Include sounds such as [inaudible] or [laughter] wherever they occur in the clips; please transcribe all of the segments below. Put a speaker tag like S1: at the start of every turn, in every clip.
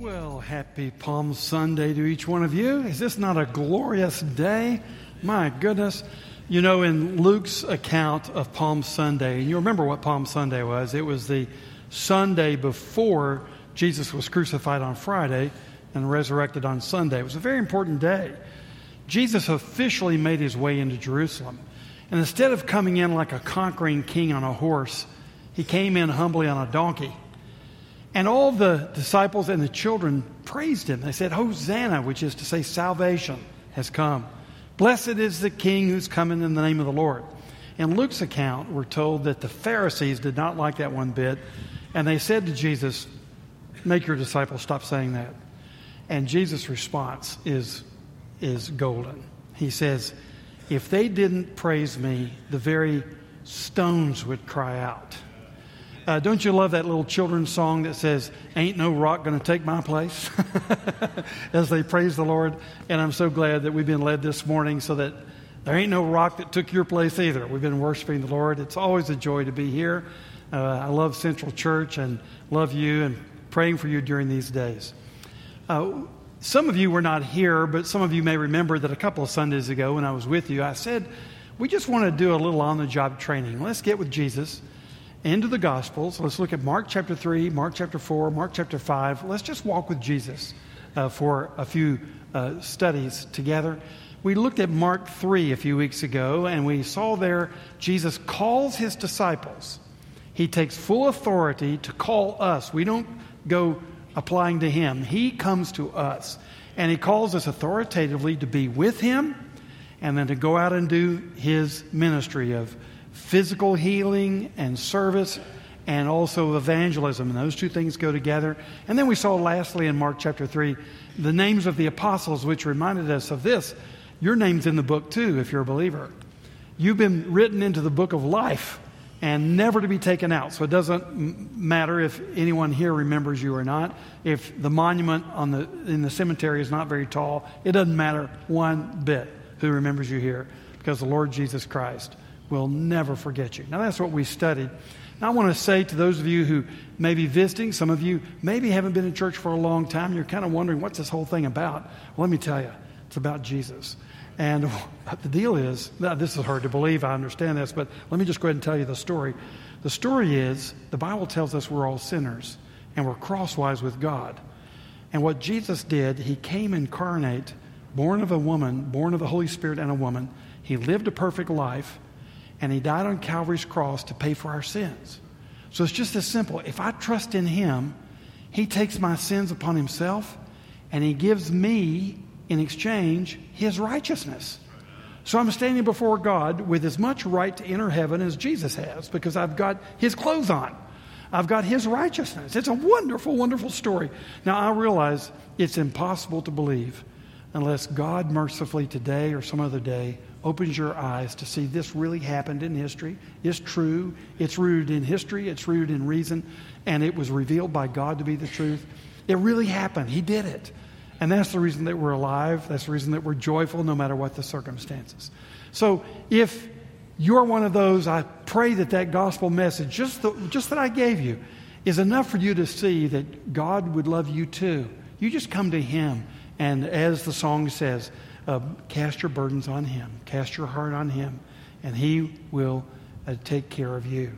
S1: Well, happy Palm Sunday to each one of you. Is this not a glorious day? My goodness. You know, in Luke's account of Palm Sunday, and you remember what Palm Sunday was, it was the Sunday before Jesus was crucified on Friday and resurrected on Sunday. It was a very important day. Jesus officially made his way into Jerusalem. And instead of coming in like a conquering king on a horse, he came in humbly on a donkey. And all the disciples and the children praised him. They said, Hosanna, which is to say, salvation has come. Blessed is the King who's coming in the name of the Lord. In Luke's account, we're told that the Pharisees did not like that one bit, and they said to Jesus, Make your disciples stop saying that. And Jesus' response is, is golden. He says, If they didn't praise me, the very stones would cry out. Uh, don't you love that little children's song that says, Ain't no rock going to take my place? [laughs] As they praise the Lord. And I'm so glad that we've been led this morning so that there ain't no rock that took your place either. We've been worshiping the Lord. It's always a joy to be here. Uh, I love Central Church and love you and praying for you during these days. Uh, some of you were not here, but some of you may remember that a couple of Sundays ago when I was with you, I said, We just want to do a little on the job training. Let's get with Jesus into the Gospels. Let's look at Mark chapter 3, Mark chapter 4, Mark chapter 5. Let's just walk with Jesus uh, for a few uh, studies together. We looked at Mark 3 a few weeks ago, and we saw there Jesus calls his disciples. He takes full authority to call us. We don't go applying to him, he comes to us. And he calls us authoritatively to be with him and then to go out and do his ministry of physical healing and service and also evangelism. And those two things go together. And then we saw lastly in Mark chapter 3 the names of the apostles, which reminded us of this. Your name's in the book too, if you're a believer. You've been written into the book of life and never to be taken out. So it doesn't matter if anyone here remembers you or not. If the monument on the, in the cemetery is not very tall, it doesn't matter one bit who remembers you here because the Lord Jesus Christ will never forget you. Now, that's what we studied. Now, I want to say to those of you who may be visiting, some of you maybe haven't been in church for a long time, you're kind of wondering what's this whole thing about. Well, let me tell you, it's about Jesus. And [laughs] the deal is, this is hard to believe, I understand this, but let me just go ahead and tell you the story. The story is the Bible tells us we're all sinners and we're crosswise with God. And what Jesus did, he came incarnate, born of a woman, born of the Holy Spirit and a woman. He lived a perfect life and he died on Calvary's cross to pay for our sins. So it's just as simple. If I trust in him, he takes my sins upon himself and he gives me, in exchange, his righteousness. So I'm standing before God with as much right to enter heaven as Jesus has because I've got his clothes on. I've got his righteousness. It's a wonderful, wonderful story. Now, I realize it's impossible to believe unless God mercifully today or some other day opens your eyes to see this really happened in history. It's true. It's rooted in history. It's rooted in reason. And it was revealed by God to be the truth. It really happened. He did it. And that's the reason that we're alive. That's the reason that we're joyful no matter what the circumstances. So if you're one of those, I pray that that gospel message, just, the, just that I gave you, is enough for you to see that God would love you too. You just come to Him. And as the song says, uh, cast your burdens on Him, cast your heart on Him, and He will uh, take care of you.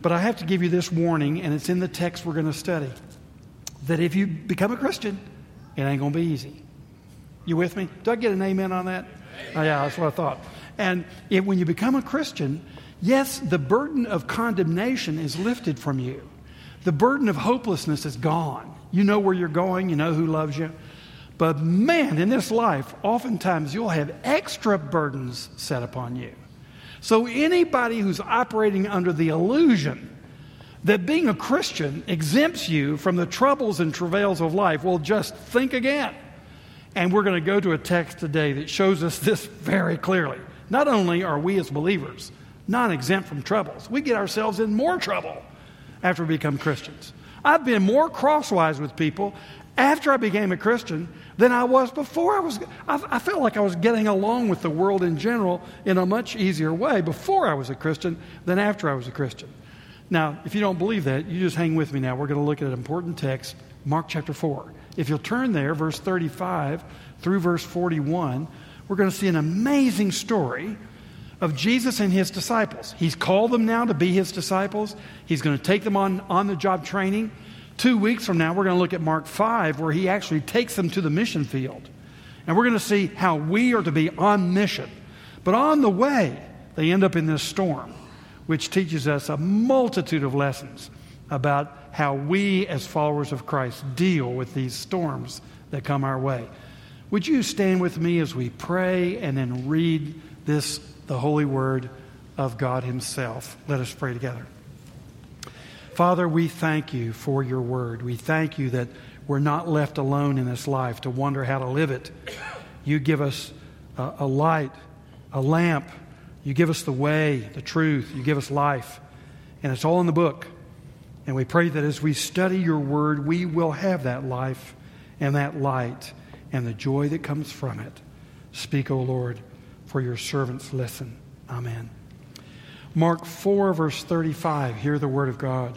S1: But I have to give you this warning, and it's in the text we're going to study that if you become a Christian, it ain't going to be easy. You with me? Do I get an amen on that? Oh, yeah, that's what I thought. And if, when you become a Christian, yes, the burden of condemnation is lifted from you. The burden of hopelessness is gone. You know where you're going, you know who loves you. But man, in this life, oftentimes you'll have extra burdens set upon you. So anybody who's operating under the illusion that being a Christian exempts you from the troubles and travails of life will just think again. And we're going to go to a text today that shows us this very clearly. Not only are we as believers not exempt from troubles, we get ourselves in more trouble after we become Christians. I've been more crosswise with people after I became a Christian than I was before I was. I, I, felt like I was getting along with the world in general in a much easier way before I was a Christian than after I was a Christian. Now, if you don't believe that, you just hang with me now. We're going to look at an important text, Mark chapter 4. If you'll turn there, verse 35 through verse 41, we're going to see an amazing story of Jesus and his disciples. He's called them now to be his disciples. He's going to take them on on the job training. Two weeks from now, we're going to look at Mark 5, where he actually takes them to the mission field. And we're going to see how we are to be on mission. But on the way, they end up in this storm, which teaches us a multitude of lessons about how we, as followers of Christ, deal with these storms that come our way. Would you stand with me as we pray and then read this, the holy word of God Himself? Let us pray together. Father, we thank you for your word. We thank you that we're not left alone in this life to wonder how to live it. You give us a, a light, a lamp. You give us the way, the truth. You give us life. And it's all in the book. And we pray that as we study your word, we will have that life and that light and the joy that comes from it. Speak, O Lord, for your servants listen. Amen. Mark 4, verse 35. Hear the word of God.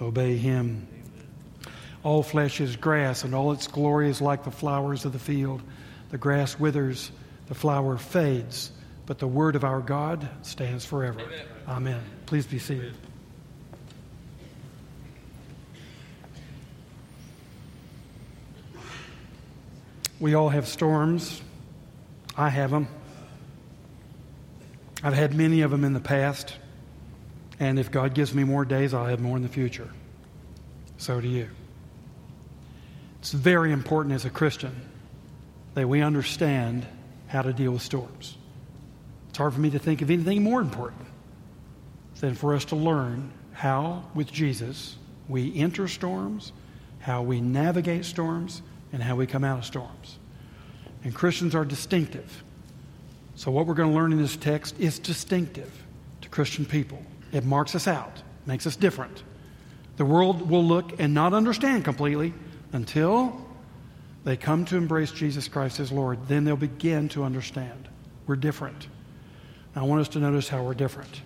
S1: obey him. All flesh is grass, and all its glory is like the flowers of the field. The grass withers, the flower fades, but the word of our God stands forever. Amen. Amen. Please be seated. We all have storms. I have them. I've had many of them in the past. And if God gives me more days, I'll have more in the future. So do you. It's very important as a Christian that we understand how to deal with storms. It's hard for me to think of anything more important than for us to learn how, with Jesus, we enter storms, how we navigate storms, and how we come out of storms. And Christians are distinctive. So, what we're going to learn in this text is distinctive to Christian people. It marks us out, makes us different. The world will look and not understand completely until they come to embrace Jesus Christ as Lord. Then they'll begin to understand. We're different. Now, I want us to notice how we're different.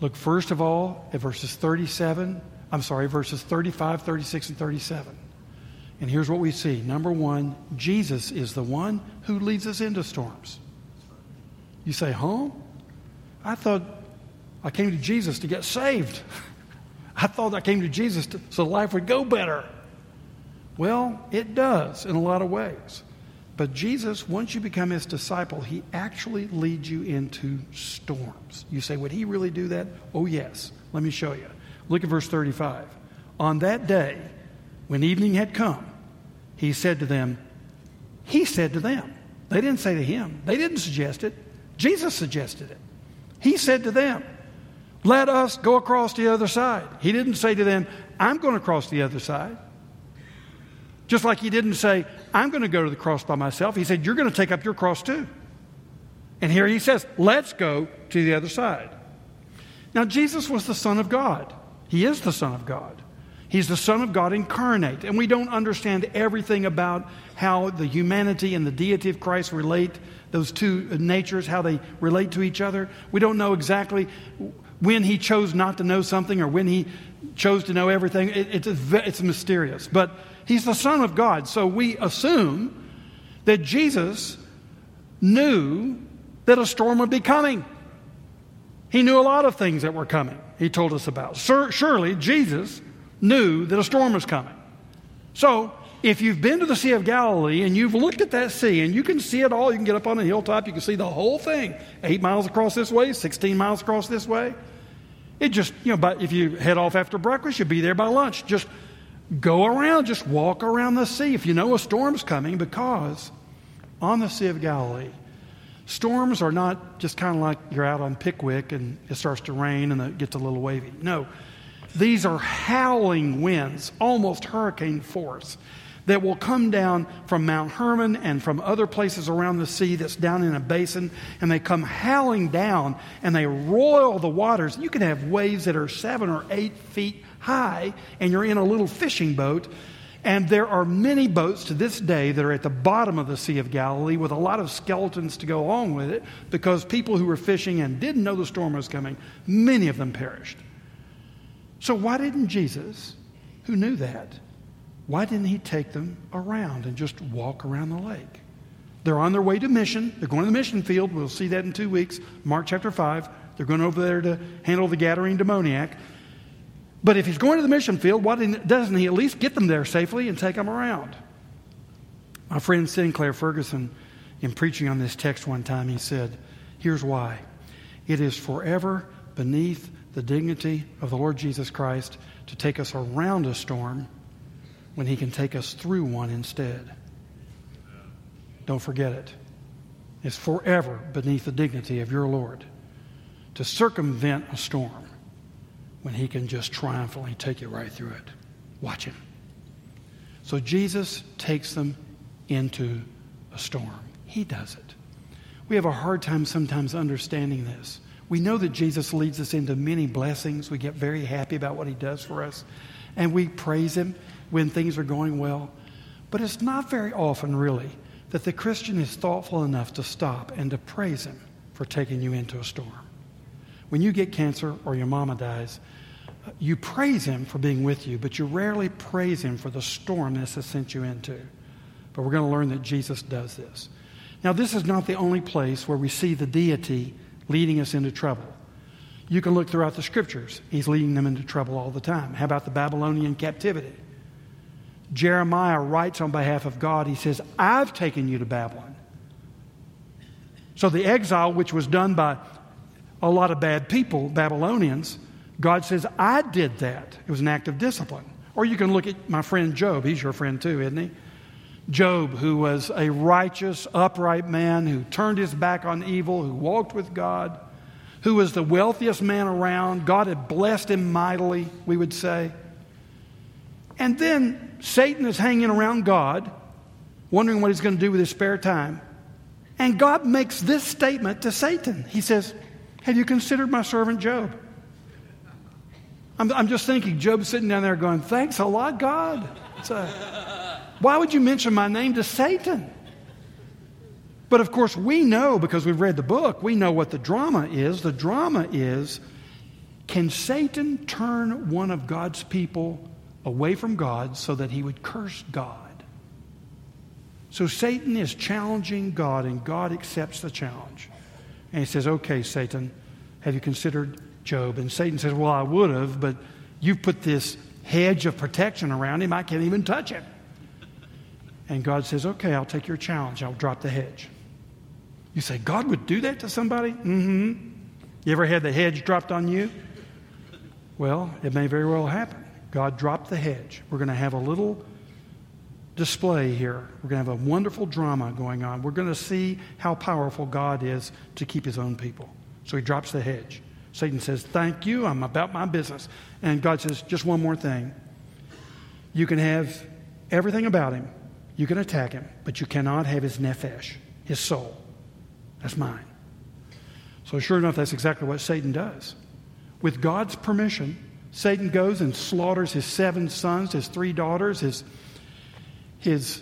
S1: Look, first of all, at verses 37, I'm sorry, verses 35, 36, and 37. And here's what we see. Number one, Jesus is the one who leads us into storms. You say, huh? I thought I came to Jesus to get saved. [laughs] I thought I came to Jesus to, so life would go better. Well, it does in a lot of ways. But Jesus, once you become his disciple, he actually leads you into storms. You say, would he really do that? Oh, yes. Let me show you. Look at verse 35. On that day, when evening had come, he said to them, He said to them. They didn't say to him, they didn't suggest it. Jesus suggested it. He said to them, let us go across the other side. He didn't say to them, I'm going to cross the other side. Just like he didn't say, I'm going to go to the cross by myself. He said, You're going to take up your cross too. And here he says, Let's go to the other side. Now, Jesus was the Son of God. He is the Son of God. He's the Son of God incarnate. And we don't understand everything about how the humanity and the deity of Christ relate, those two natures, how they relate to each other. We don't know exactly when he chose not to know something or when he chose to know everything. It, it's, it's mysterious. But he's the Son of God. So we assume that Jesus knew that a storm would be coming. He knew a lot of things that were coming, he told us about. Surely Jesus knew that a storm was coming. So if you've been to the Sea of Galilee and you've looked at that sea and you can see it all, you can get up on a hilltop, you can see the whole thing. Eight miles across this way, 16 miles across this way. It just, you know, if you head off after breakfast, you'll be there by lunch. Just go around, just walk around the sea if you know a storm's coming, because on the Sea of Galilee, storms are not just kind of like you're out on Pickwick and it starts to rain and it gets a little wavy. No, these are howling winds, almost hurricane force that will come down from Mount Hermon and from other places around the sea that's down in a basin, and they come howling down and they roil the waters. You can have waves that are seven or eight feet high, and you're in a little fishing boat. And there are many boats to this day that are at the bottom of the Sea of Galilee with a lot of skeletons to go along with it because people who were fishing and didn't know the storm was coming, many of them perished. So, why didn't Jesus, who knew that, why didn't he take them around and just walk around the lake? They're on their way to mission. They're going to the mission field. We'll see that in two weeks. Mark chapter 5. They're going over there to handle the Gadarene demoniac. But if he's going to the mission field, why doesn't he at least get them there safely and take them around? My friend Sinclair Ferguson, in preaching on this text one time, he said, Here's why. It is forever beneath the dignity of the Lord Jesus Christ to take us around a storm when he can take us through one instead. Don't forget it. It's forever beneath the dignity of your Lord to circumvent a storm when he can just triumphantly take you right through it. Watch him. So Jesus takes them into a storm. He does it. We have a hard time sometimes understanding this. We know that Jesus leads us into many blessings. We get very happy about what he does for us, and we praise him when things are going well. But it's not very often, really, that the Christian is thoughtful enough to stop and to praise Him for taking you into a storm. When you get cancer or your mama dies, you praise Him for being with you, but you rarely praise Him for the storm this has sent you into. But we're going to learn that Jesus does this. Now, this is not the only place where we see the deity leading us into trouble. You can look throughout the scriptures. He's leading them into trouble all the time. How about the Babylonian captivity? Jeremiah writes on behalf of God, he says, I've taken you to Babylon. So the exile, which was done by a lot of bad people, Babylonians, God says, I did that. It was an act of discipline. Or you can look at my friend Job. He's your friend too, isn't he? Job, who was a righteous, upright man who turned his back on evil, who walked with God, who was the wealthiest man around. God had blessed him mightily, we would say. And then Satan is hanging around God, wondering what he's going to do with his spare time. And God makes this statement to Satan. He says, Have you considered my servant Job? I'm, I'm just thinking, Job's sitting down there going, Thanks a lot, God. A, why would you mention my name to Satan? But of course, we know because we've read the book, we know what the drama is. The drama is can Satan turn one of God's people away from God so that he would curse God. So Satan is challenging God, and God accepts the challenge. And he says, Okay, Satan, have you considered Job? And Satan says, Well, I would have, but you've put this hedge of protection around him. I can't even touch him. And God says, Okay, I'll take your challenge. I'll drop the hedge. You say, God would do that to somebody? Mm hmm. You ever had the hedge dropped on you? Well, it may very well happen. God dropped the hedge. We're going to have a little display here. We're going to have a wonderful drama going on. We're going to see how powerful God is to keep his own people. So he drops the hedge. Satan says, Thank you, I'm about my business. And God says, Just one more thing. You can have everything about him, you can attack him, but you cannot have his nephesh, his soul. That's mine. So, sure enough, that's exactly what Satan does. With God's permission, Satan goes and slaughters his seven sons, his three daughters, his, his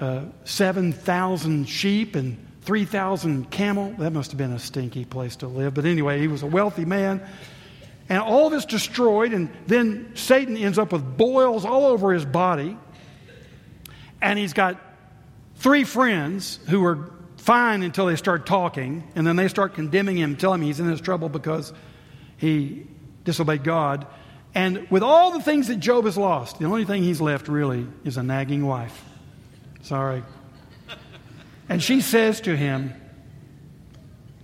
S1: uh, 7,000 sheep, and 3,000 camel. That must have been a stinky place to live. But anyway, he was a wealthy man. And all of it's destroyed. And then Satan ends up with boils all over his body. And he's got three friends who are fine until they start talking. And then they start condemning him, telling him he's in his trouble because he disobeyed God. And with all the things that Job has lost, the only thing he's left really is a nagging wife. Sorry. And she says to him,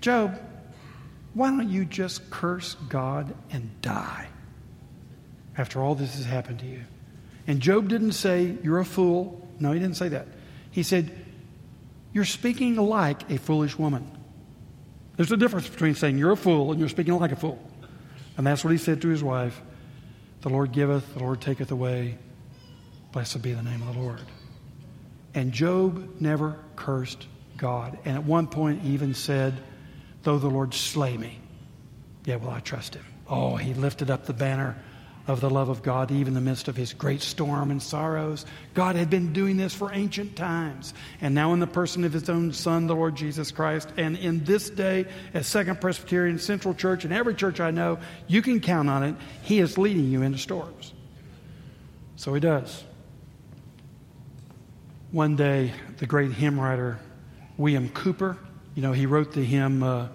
S1: Job, why don't you just curse God and die after all this has happened to you? And Job didn't say, You're a fool. No, he didn't say that. He said, You're speaking like a foolish woman. There's a difference between saying you're a fool and you're speaking like a fool. And that's what he said to his wife The Lord giveth, the Lord taketh away. Blessed be the name of the Lord. And Job never cursed God. And at one point, even said, Though the Lord slay me, yet will I trust him. Oh, he lifted up the banner of the love of God, even in the midst of his great storm and sorrows. God had been doing this for ancient times. And now, in the person of his own Son, the Lord Jesus Christ, and in this day, as Second Presbyterian Central Church and every church I know, you can count on it. He is leading you into storms. So he does. One day, the great hymn writer, William Cowper, you know, he wrote the hymn, uh,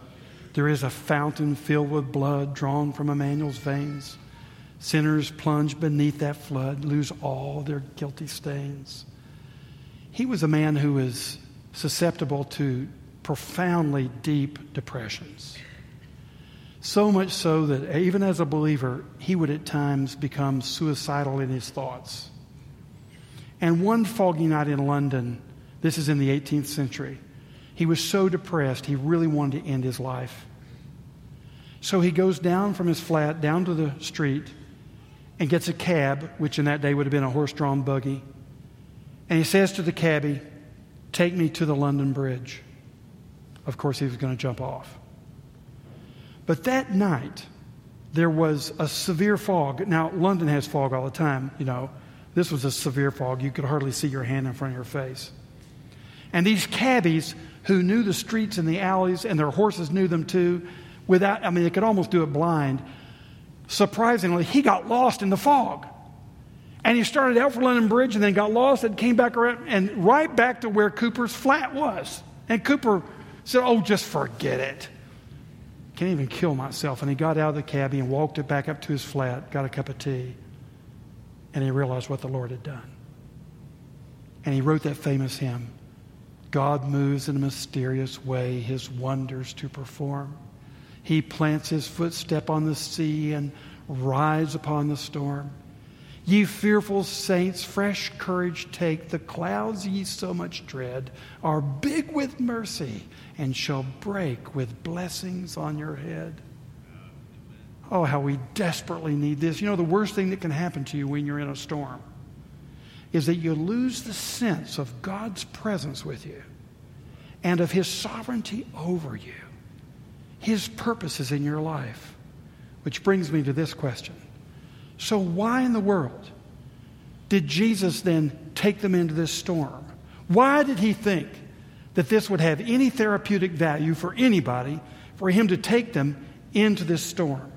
S1: There is a fountain filled with blood drawn from Emmanuel's veins. Sinners plunge beneath that flood, lose all their guilty stains. He was a man who was susceptible to profoundly deep depressions. So much so that even as a believer, he would at times become suicidal in his thoughts. And one foggy night in London, this is in the 18th century, he was so depressed he really wanted to end his life. So he goes down from his flat down to the street and gets a cab, which in that day would have been a horse drawn buggy. And he says to the cabbie, Take me to the London Bridge. Of course, he was going to jump off. But that night, there was a severe fog. Now, London has fog all the time, you know. This was a severe fog. You could hardly see your hand in front of your face. And these cabbies who knew the streets and the alleys, and their horses knew them too, without, I mean, they could almost do it blind, surprisingly, he got lost in the fog. And he started out for London Bridge and then got lost and came back around and right back to where Cowper's flat was. And Cowper said, Oh, just forget it. Can't even kill myself. And he got out of the cabby and walked it back up to his flat, got a cup of tea, and he realized what the Lord had done. And he wrote that famous hymn God moves in a mysterious way his wonders to perform. He plants his footstep on the sea and rides upon the storm. Ye fearful saints, fresh courage take. The clouds ye so much dread are big with mercy and shall break with blessings on your head. Oh, how we desperately need this. You know, the worst thing that can happen to you when you're in a storm is that you lose the sense of God's presence with you and of His sovereignty over you. His purposes in your life. Which brings me to this question. So, why in the world did Jesus then take them into this storm? Why did he think that this would have any therapeutic value for anybody for him to take them into this storm?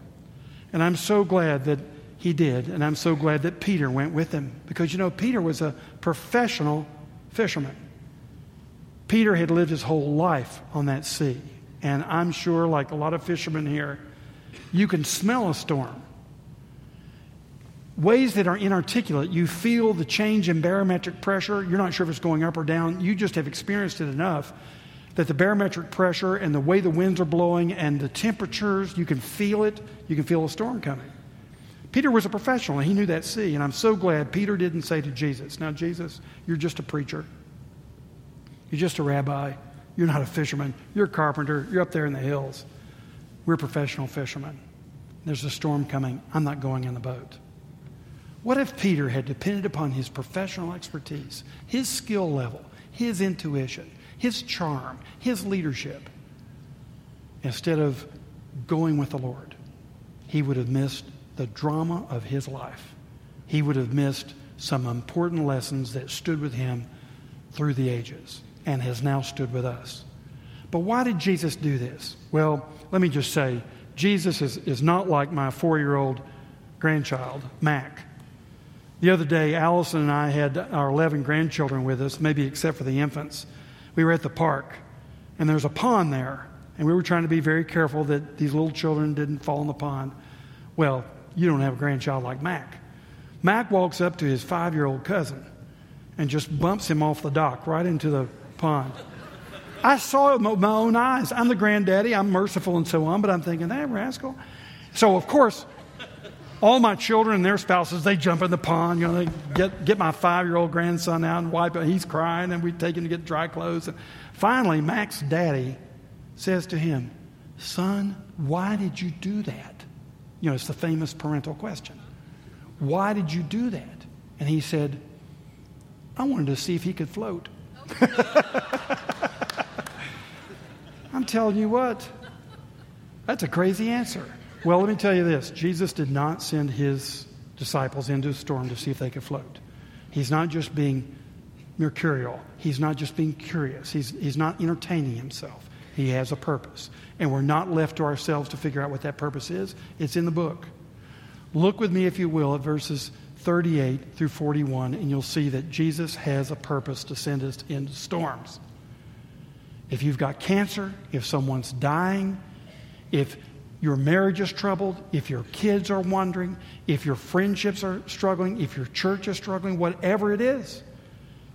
S1: And I'm so glad that he did, and I'm so glad that Peter went with him because you know, Peter was a professional fisherman. Peter had lived his whole life on that sea. And I'm sure, like a lot of fishermen here, you can smell a storm. Ways that are inarticulate, you feel the change in barometric pressure. You're not sure if it's going up or down. You just have experienced it enough that the barometric pressure and the way the winds are blowing and the temperatures, you can feel it. You can feel a storm coming. Peter was a professional, and he knew that sea. And I'm so glad Peter didn't say to Jesus, Now, Jesus, you're just a preacher, you're just a rabbi. You're not a fisherman. You're a carpenter. You're up there in the hills. We're professional fishermen. There's a storm coming. I'm not going in the boat. What if Peter had depended upon his professional expertise, his skill level, his intuition, his charm, his leadership, instead of going with the Lord? He would have missed the drama of his life. He would have missed some important lessons that stood with him through the ages and has now stood with us. But why did Jesus do this? Well, let me just say Jesus is, is not like my four year old grandchild, Mac. The other day, Allison and I had our 11 grandchildren with us, maybe except for the infants. We were at the park, and there's a pond there, and we were trying to be very careful that these little children didn't fall in the pond. Well, you don't have a grandchild like Mac. Mac walks up to his five year old cousin and just bumps him off the dock right into the pond. I saw it with my own eyes. I'm the granddaddy, I'm merciful and so on, but I'm thinking, that rascal. So, of course, all my children and their spouses, they jump in the pond. You know, they get, get my five year old grandson out and wipe it. He's crying, and we take him to get dry clothes. And finally, Mac's daddy says to him, Son, why did you do that? You know, it's the famous parental question. Why did you do that? And he said, I wanted to see if he could float. [laughs] I'm telling you what, that's a crazy answer. Well, let me tell you this Jesus did not send his disciples into a storm to see if they could float. He's not just being mercurial, he's not just being curious, he's, he's not entertaining himself. He has a purpose. And we're not left to ourselves to figure out what that purpose is. It's in the book. Look with me, if you will, at verses 38 through 41, and you'll see that Jesus has a purpose to send us into storms. If you've got cancer, if someone's dying, if your marriage is troubled, if your kids are wandering, if your friendships are struggling, if your church is struggling, whatever it is,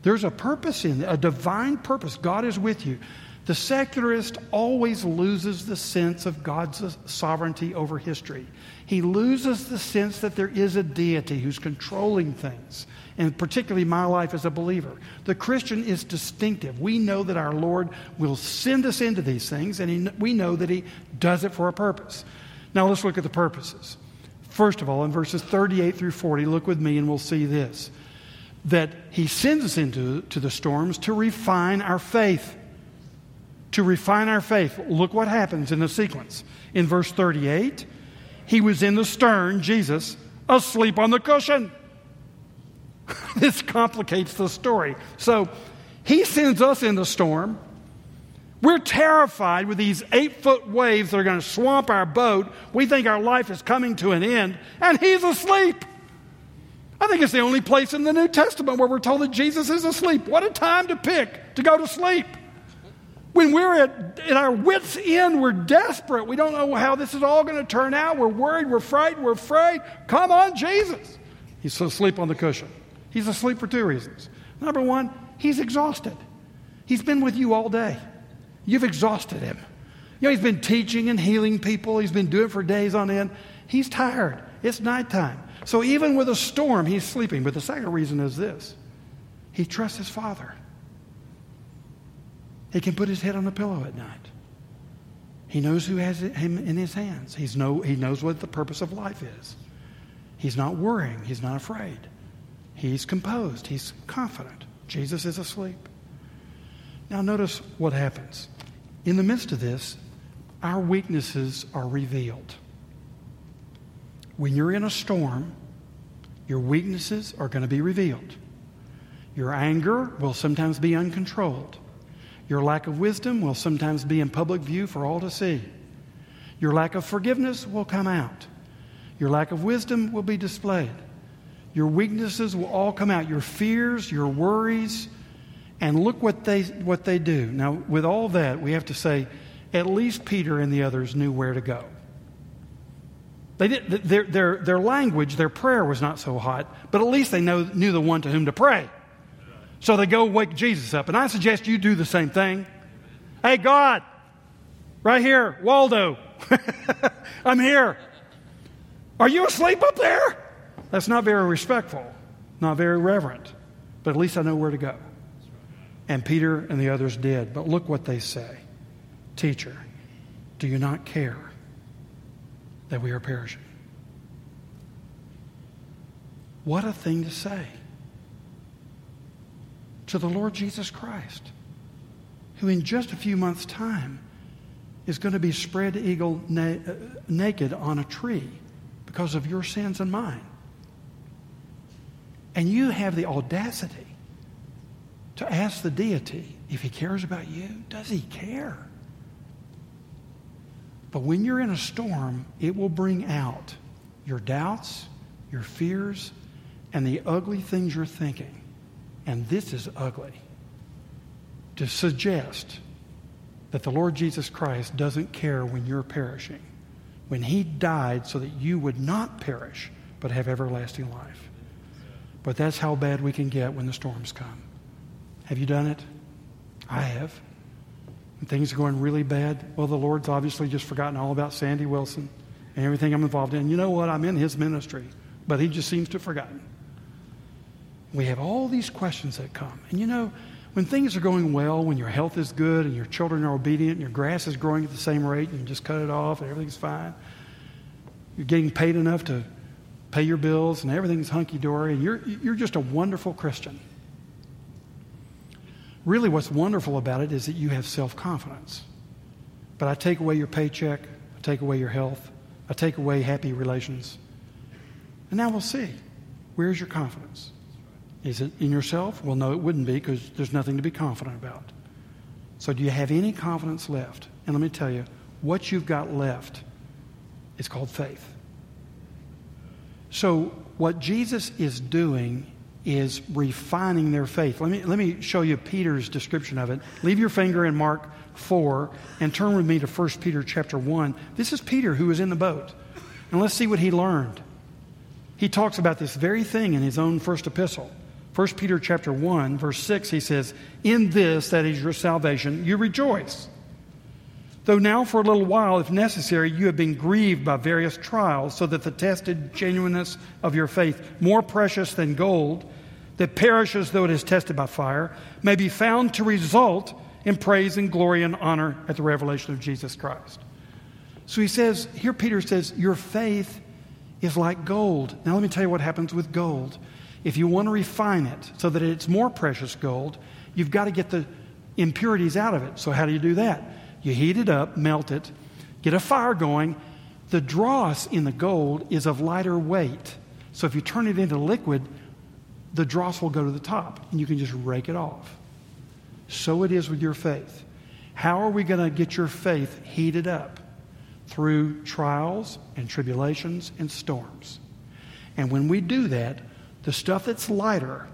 S1: there's a purpose in it, a divine purpose. God is with you. The secularist always loses the sense of God's sovereignty over history. He loses the sense that there is a deity who's controlling things, and particularly my life as a believer. The Christian is distinctive. We know that our Lord will send us into these things, and he, we know that He does it for a purpose. Now let's look at the purposes. First of all, in verses 38 through 40, look with me and we'll see this that He sends us into to the storms to refine our faith to refine our faith. Look what happens in the sequence. In verse 38, he was in the stern, Jesus, asleep on the cushion. [laughs] this complicates the story. So he sends us in the storm. We're terrified with these eight foot waves that are going to swamp our boat. We think our life is coming to an end, and he's asleep. I think it's the only place in the New Testament where we're told that Jesus is asleep. What a time to pick to go to sleep. When we're at, at our wits' end, we're desperate. We don't know how this is all going to turn out. We're worried, we're frightened, we're afraid. Come on, Jesus. He's asleep on the cushion. He's asleep for two reasons. Number one, he's exhausted. He's been with you all day. You've exhausted him. You know, he's been teaching and healing people, he's been doing it for days on end. He's tired. It's nighttime. So even with a storm, he's sleeping. But the second reason is this he trusts his father. He can put his head on the pillow at night. He knows who has him in his hands. He's know, he knows what the purpose of life is. He's not worrying. He's not afraid. He's composed. He's confident. Jesus is asleep. Now, notice what happens. In the midst of this, our weaknesses are revealed. When you're in a storm, your weaknesses are going to be revealed. Your anger will sometimes be uncontrolled. Your lack of wisdom will sometimes be in public view for all to see. Your lack of forgiveness will come out. Your lack of wisdom will be displayed. Your weaknesses will all come out. Your fears, your worries, and look what they, what they do. Now, with all that, we have to say at least Peter and the others knew where to go. They did, their, their, their language, their prayer was not so hot, but at least they know, knew the one to whom to pray. So they go wake Jesus up. And I suggest you do the same thing. Hey, God, right here, Waldo, [laughs] I'm here. Are you asleep up there? That's not very respectful, not very reverent, but at least I know where to go. And Peter and the others did. But look what they say Teacher, do you not care that we are perishing? What a thing to say to the Lord Jesus Christ, who in just a few months' time is going to be spread eagle na- uh, naked on a tree because of your sins and mine. And you have the audacity to ask the deity if he cares about you. Does he care? But when you're in a storm, it will bring out your doubts, your fears, and the ugly things you're thinking and this is ugly, to suggest that the Lord Jesus Christ doesn't care when you're perishing, when he died so that you would not perish but have everlasting life. But that's how bad we can get when the storms come. Have you done it? I have. When things are going really bad, well, the Lord's obviously just forgotten all about Sandy Wilson and everything I'm involved in. You know what? I'm in his ministry, but he just seems to have forgotten. We have all these questions that come. And you know, when things are going well, when your health is good and your children are obedient and your grass is growing at the same rate and you just cut it off and everything's fine, you're getting paid enough to pay your bills and everything's hunky dory and you're, you're just a wonderful Christian. Really, what's wonderful about it is that you have self confidence. But I take away your paycheck, I take away your health, I take away happy relations. And now we'll see. Where's your confidence? Is it in yourself? Well, no, it wouldn't be because there's nothing to be confident about. So, do you have any confidence left? And let me tell you, what you've got left is called faith. So, what Jesus is doing is refining their faith. Let me, let me show you Peter's description of it. Leave your finger in Mark 4 and turn with me to 1 Peter chapter 1. This is Peter who was in the boat. And let's see what he learned. He talks about this very thing in his own first epistle. 1 Peter chapter 1 verse 6 he says, "In this that is your salvation, you rejoice." Though now for a little while if necessary you have been grieved by various trials, so that the tested genuineness of your faith, more precious than gold, that perishes though it is tested by fire, may be found to result in praise and glory and honor at the revelation of Jesus Christ. So he says, here Peter says, Your faith is like gold. Now let me tell you what happens with gold. If you want to refine it so that it's more precious gold, you've got to get the impurities out of it. So, how do you do that? You heat it up, melt it, get a fire going. The dross in the gold is of lighter weight. So, if you turn it into liquid, the dross will go to the top and you can just rake it off. So it is with your faith. How are we going to get your faith heated up? Through trials and tribulations and storms. And when we do that, the stuff that's lighter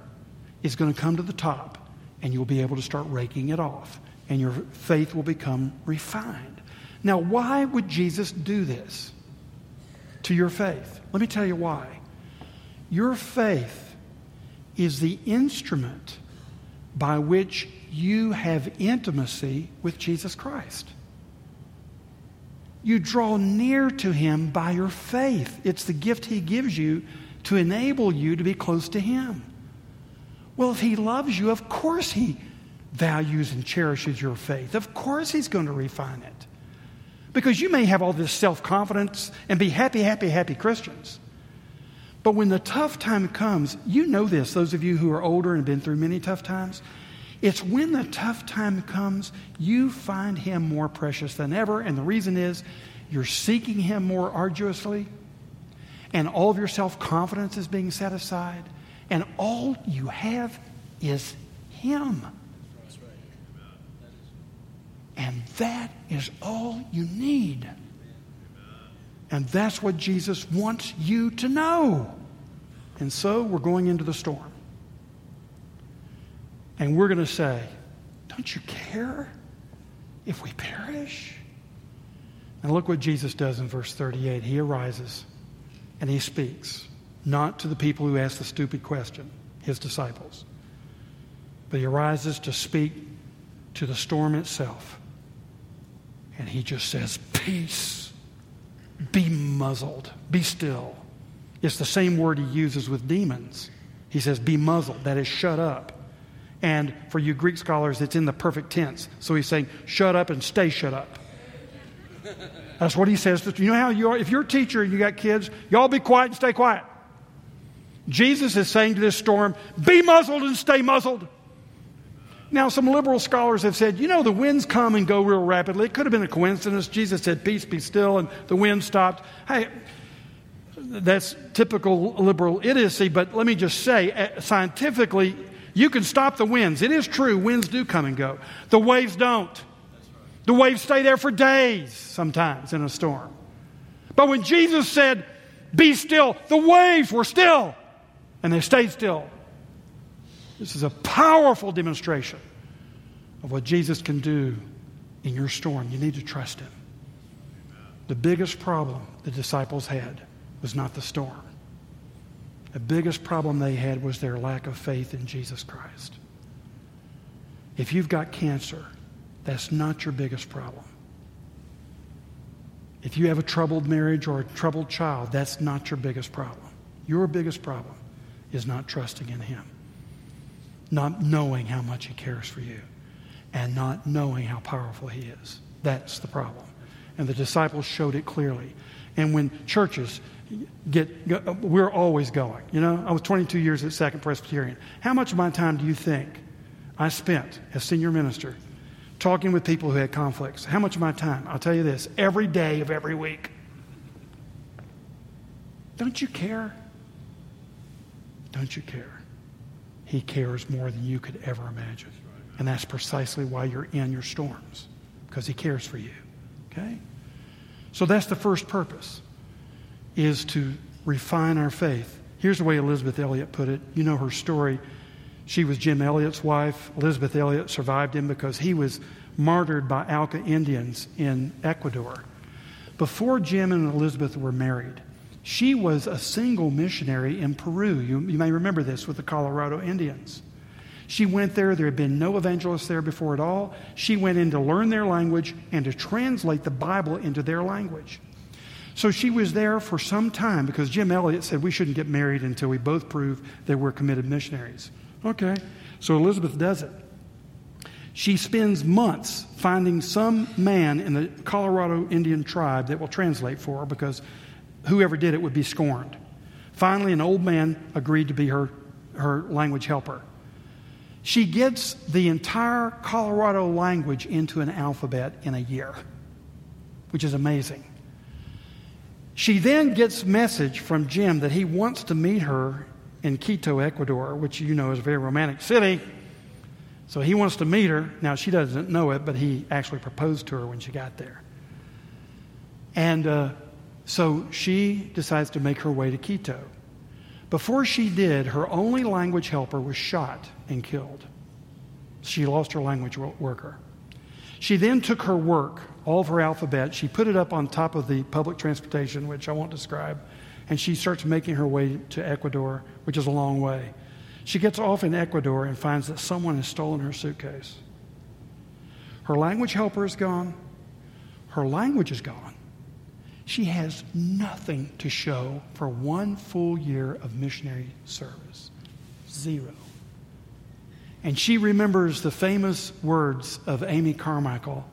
S1: is going to come to the top, and you'll be able to start raking it off, and your faith will become refined. Now, why would Jesus do this to your faith? Let me tell you why. Your faith is the instrument by which you have intimacy with Jesus Christ. You draw near to him by your faith. It's the gift he gives you to enable you to be close to Him. Well, if He loves you, of course He values and cherishes your faith. Of course He's going to refine it. Because you may have all this self confidence and be happy, happy, happy Christians. But when the tough time comes, you know this, those of you who are older and have been through many tough times. It's when the tough time comes, you find Him more precious than ever. And the reason is you're seeking Him more arduously and all of your self confidence is being set aside, and all you have is Him. And that is all you need. And that's what Jesus wants you to know. And so we're going into the storm. And we're going to say, Don't you care if we perish? And look what Jesus does in verse 38. He arises and he speaks, not to the people who ask the stupid question, his disciples, but he arises to speak to the storm itself. And he just says, Peace, be muzzled, be still. It's the same word he uses with demons. He says, Be muzzled, that is, shut up. And for you Greek scholars, it's in the perfect tense. So he's saying, Shut up and stay shut up. That's what he says. To, you know how you are? If you're a teacher and you got kids, y'all be quiet and stay quiet. Jesus is saying to this storm, be muzzled and stay muzzled. Now, some liberal scholars have said, you know, the winds come and go real rapidly. It could have been a coincidence. Jesus said, peace be still, and the wind stopped. Hey, that's typical liberal idiocy, but let me just say, eh, scientifically, you can stop the winds. It is true, winds do come and go. The waves don't. The waves stay there for days sometimes in a storm. But when Jesus said, Be still, the waves were still and they stayed still. This is a powerful demonstration of what Jesus can do in your storm. You need to trust Him. The biggest problem the disciples had was not the storm. The biggest problem they had was their lack of faith in Jesus Christ. If you've got cancer, that's not your biggest problem. If you have a troubled marriage or a troubled child, that's not your biggest problem. Your biggest problem is not trusting in Him, not knowing how much He cares for you, and not knowing how powerful He is. That's the problem. And the disciples showed it clearly. And when churches get, we're always going. You know, I was 22 years at Second Presbyterian. How much of my time do you think I spent as senior minister talking with people who had conflicts? How much of my time? I'll tell you this every day of every week. Don't you care? Don't you care? He cares more than you could ever imagine. And that's precisely why you're in your storms, because He cares for you. Okay? So that's the first purpose, is to refine our faith. Here's the way Elisabeth Elliot put it. You know her story. She was Jim Elliot's wife. Elisabeth Elliot survived him because he was martyred by Auca Indians in Ecuador. Before Jim and Elisabeth were married, she was a single missionary in Peru. You, you may remember this with the Colorado Indians. She went there. There had been no evangelists there before at all. She went in to learn their language and to translate the Bible into their language. So she was there for some time because Jim Elliot said we shouldn't get married until we both prove that we're committed missionaries. Okay. So Elisabeth does it. She spends months finding some man in the Colorado Indian tribe that will translate for her because whoever did it would be scorned. Finally, an old man agreed to be her, her language helper. She gets the entire Colorado language into an alphabet in a year, which is amazing. She then gets message from Jim that he wants to meet her in Quito, Ecuador, which you know is a very romantic city. So he wants to meet her. Now, she doesn't know it, but he actually proposed to her when she got there. And uh, so she decides to make her way to Quito. Before she did, her only language helper was shot and killed. She lost her language worker. She then took her work, all of her alphabet, she put it up on top of the public transportation, which I won't describe, and she starts making her way to Ecuador, which is a long way. She gets off in Ecuador and finds that someone has stolen her suitcase. Her language helper is gone. Her language is gone. She has nothing to show for one full year of missionary service. Zero. And she remembers the famous words of Amy Carmichael,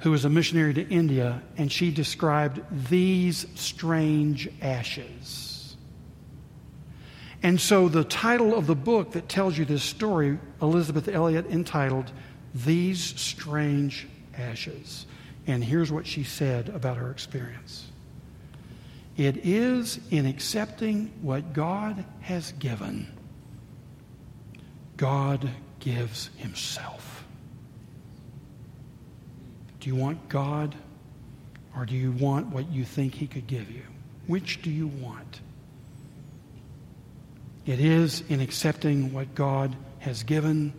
S1: who was a missionary to India, and she described these strange ashes. And so, the title of the book that tells you this story, Elisabeth Elliot entitled These Strange Ashes. And here's what she said about her experience It is in accepting what God has given, God gives Himself. Do you want God or do you want what you think He could give you? Which do you want? It is in accepting what God has given,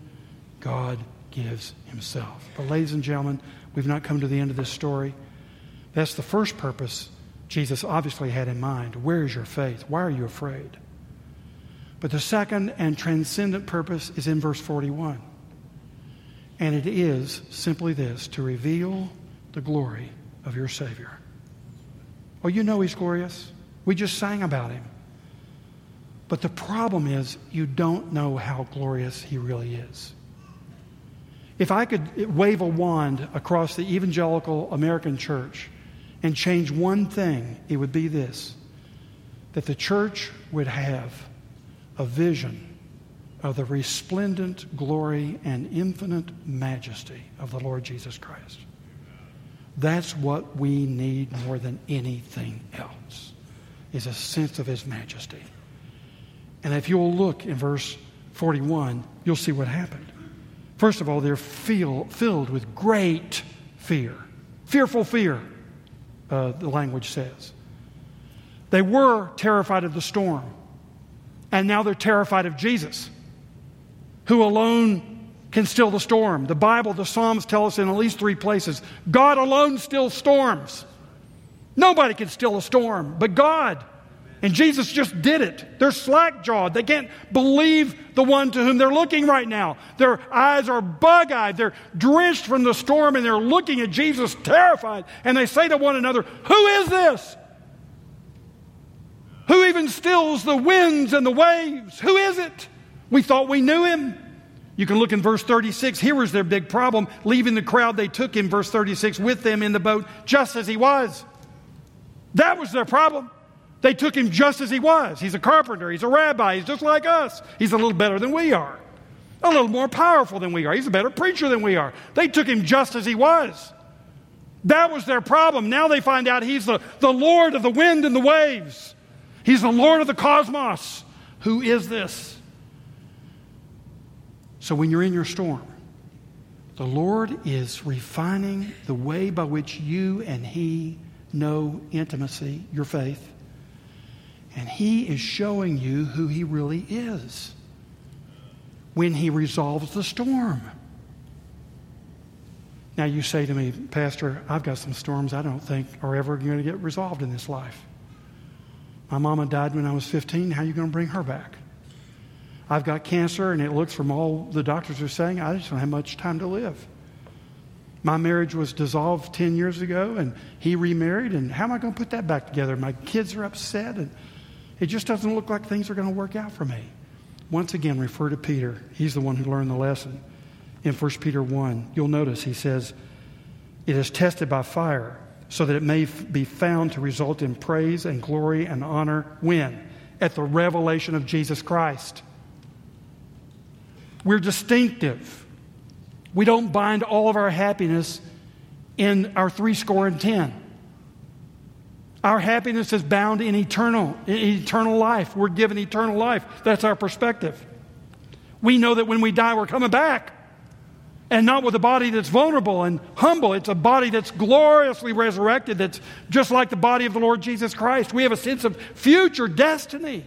S1: God gives Himself. But, ladies and gentlemen, We've not come to the end of this story. That's the first purpose Jesus obviously had in mind. Where is your faith? Why are you afraid? But the second and transcendent purpose is in verse 41. And it is simply this to reveal the glory of your Savior. Oh, you know He's glorious. We just sang about Him. But the problem is, you don't know how glorious He really is. If I could wave a wand across the evangelical American church and change one thing, it would be this that the church would have a vision of the resplendent glory and infinite majesty of the Lord Jesus Christ. That's what we need more than anything else is a sense of his majesty. And if you'll look in verse 41, you'll see what happened. First of all, they're feel, filled with great fear. Fearful fear, uh, the language says. They were terrified of the storm, and now they're terrified of Jesus, who alone can still the storm. The Bible, the Psalms tell us in at least three places God alone stills storms. Nobody can still a storm but God. And Jesus just did it. They're slack jawed. They can't believe the one to whom they're looking right now. Their eyes are bug eyed. They're drenched from the storm and they're looking at Jesus terrified. And they say to one another, Who is this? Who even stills the winds and the waves? Who is it? We thought we knew him. You can look in verse 36. Here was their big problem. Leaving the crowd, they took him, verse 36, with them in the boat just as he was. That was their problem. They took him just as he was. He's a carpenter, he's a rabbi, he's just like us. He's a little better than we are, a little more powerful than we are. He's a better preacher than we are. They took him just as he was. That was their problem. Now they find out he's the, the Lord of the wind and the waves, he's the Lord of the cosmos. Who is this? So when you're in your storm, the Lord is refining the way by which you and He know intimacy, your faith. And He is showing you who He really is when He resolves the storm. Now, you say to me, Pastor, I've got some storms I don't think are ever going to get resolved in this life. My mama died when I was 15. How are you going to bring her back? I've got cancer, and it looks from all the doctors are saying I just don't have much time to live. My marriage was dissolved 10 years ago, and he remarried, and how am I going to put that back together? My kids are upset, and it just doesn't look like things are going to work out for me. Once again, refer to Peter. He's the one who learned the lesson. In 1 Peter 1, you'll notice he says, It is tested by fire, so that it may be found to result in praise and glory and honor when? At the revelation of Jesus Christ. We're distinctive. We don't bind all of our happiness in our three score and ten. Our happiness is bound in eternal, in eternal life. We're given eternal life. That's our perspective. We know that when we die, we're coming back. And not with a body that's vulnerable and humble. It's a body that's gloriously resurrected, that's just like the body of the Lord Jesus Christ. We have a sense of future destiny.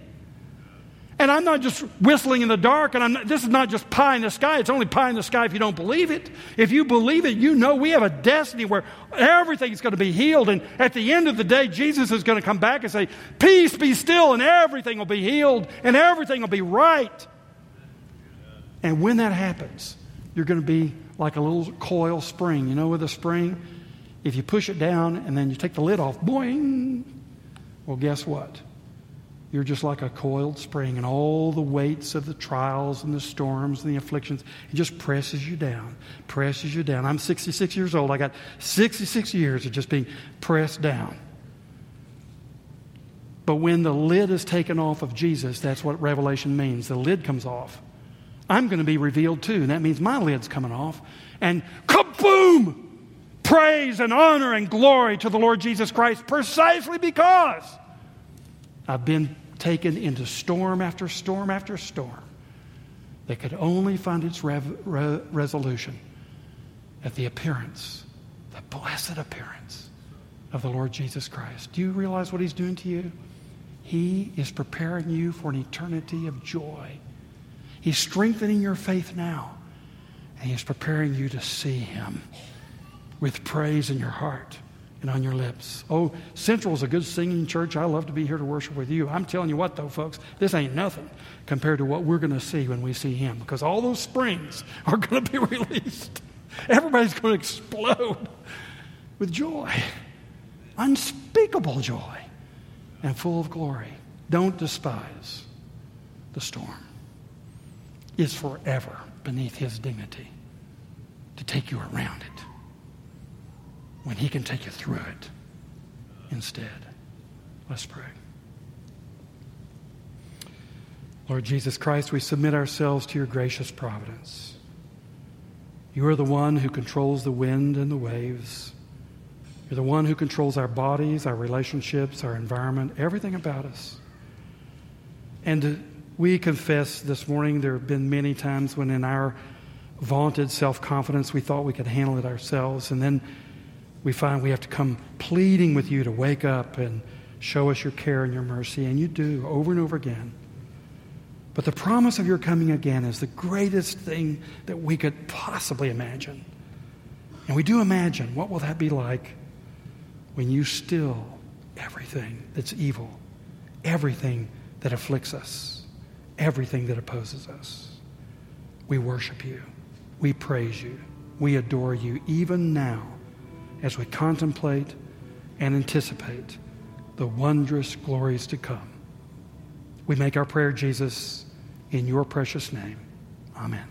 S1: And I'm not just whistling in the dark, and not, this is not just pie in the sky. It's only pie in the sky if you don't believe it. If you believe it, you know we have a destiny where everything's going to be healed. And at the end of the day, Jesus is going to come back and say, Peace be still, and everything will be healed, and everything will be right. And when that happens, you're going to be like a little coil spring. You know, with a spring, if you push it down and then you take the lid off, boing. Well, guess what? You're just like a coiled spring, and all the weights of the trials and the storms and the afflictions, it just presses you down, presses you down. I'm 66 years old. I got 66 years of just being pressed down. But when the lid is taken off of Jesus, that's what Revelation means. The lid comes off. I'm going to be revealed too. And that means my lid's coming off. And kaboom! Praise and honor and glory to the Lord Jesus Christ precisely because I've been taken into storm after storm after storm that could only find its rev- re- resolution at the appearance, the blessed appearance of the Lord Jesus Christ. Do you realize what He's doing to you? He is preparing you for an eternity of joy. He's strengthening your faith now, and He's preparing you to see Him with praise in your heart and on your lips. Oh, Central is a good singing church. I love to be here to worship with you. I'm telling you what, though, folks, this ain't nothing compared to what we're going to see when we see Him because all those springs [laughs] are going to be [laughs] released. Everybody's going to explode with joy, unspeakable joy, and full of glory. Don't despise the storm. It's forever beneath His dignity to take you around it when He can take you through it instead. Let's pray. Lord Jesus Christ, we submit ourselves to your gracious providence. You are the one who controls the wind and the waves. You're the one who controls our bodies, our relationships, our environment, everything about us. And we confess this morning there have been many times when, in our vaunted self confidence, we thought we could handle it ourselves. And then we find we have to come pleading with you to wake up and show us your care and your mercy, and you do over and over again. But the promise of your coming again is the greatest thing that we could possibly imagine. And we do imagine what will that be like when you still everything that's evil, everything that afflicts us, everything that opposes us. We worship you. We praise you. We adore you even now as we contemplate and anticipate the wondrous glories to come. We make our prayer, Jesus, in your precious name. Amen.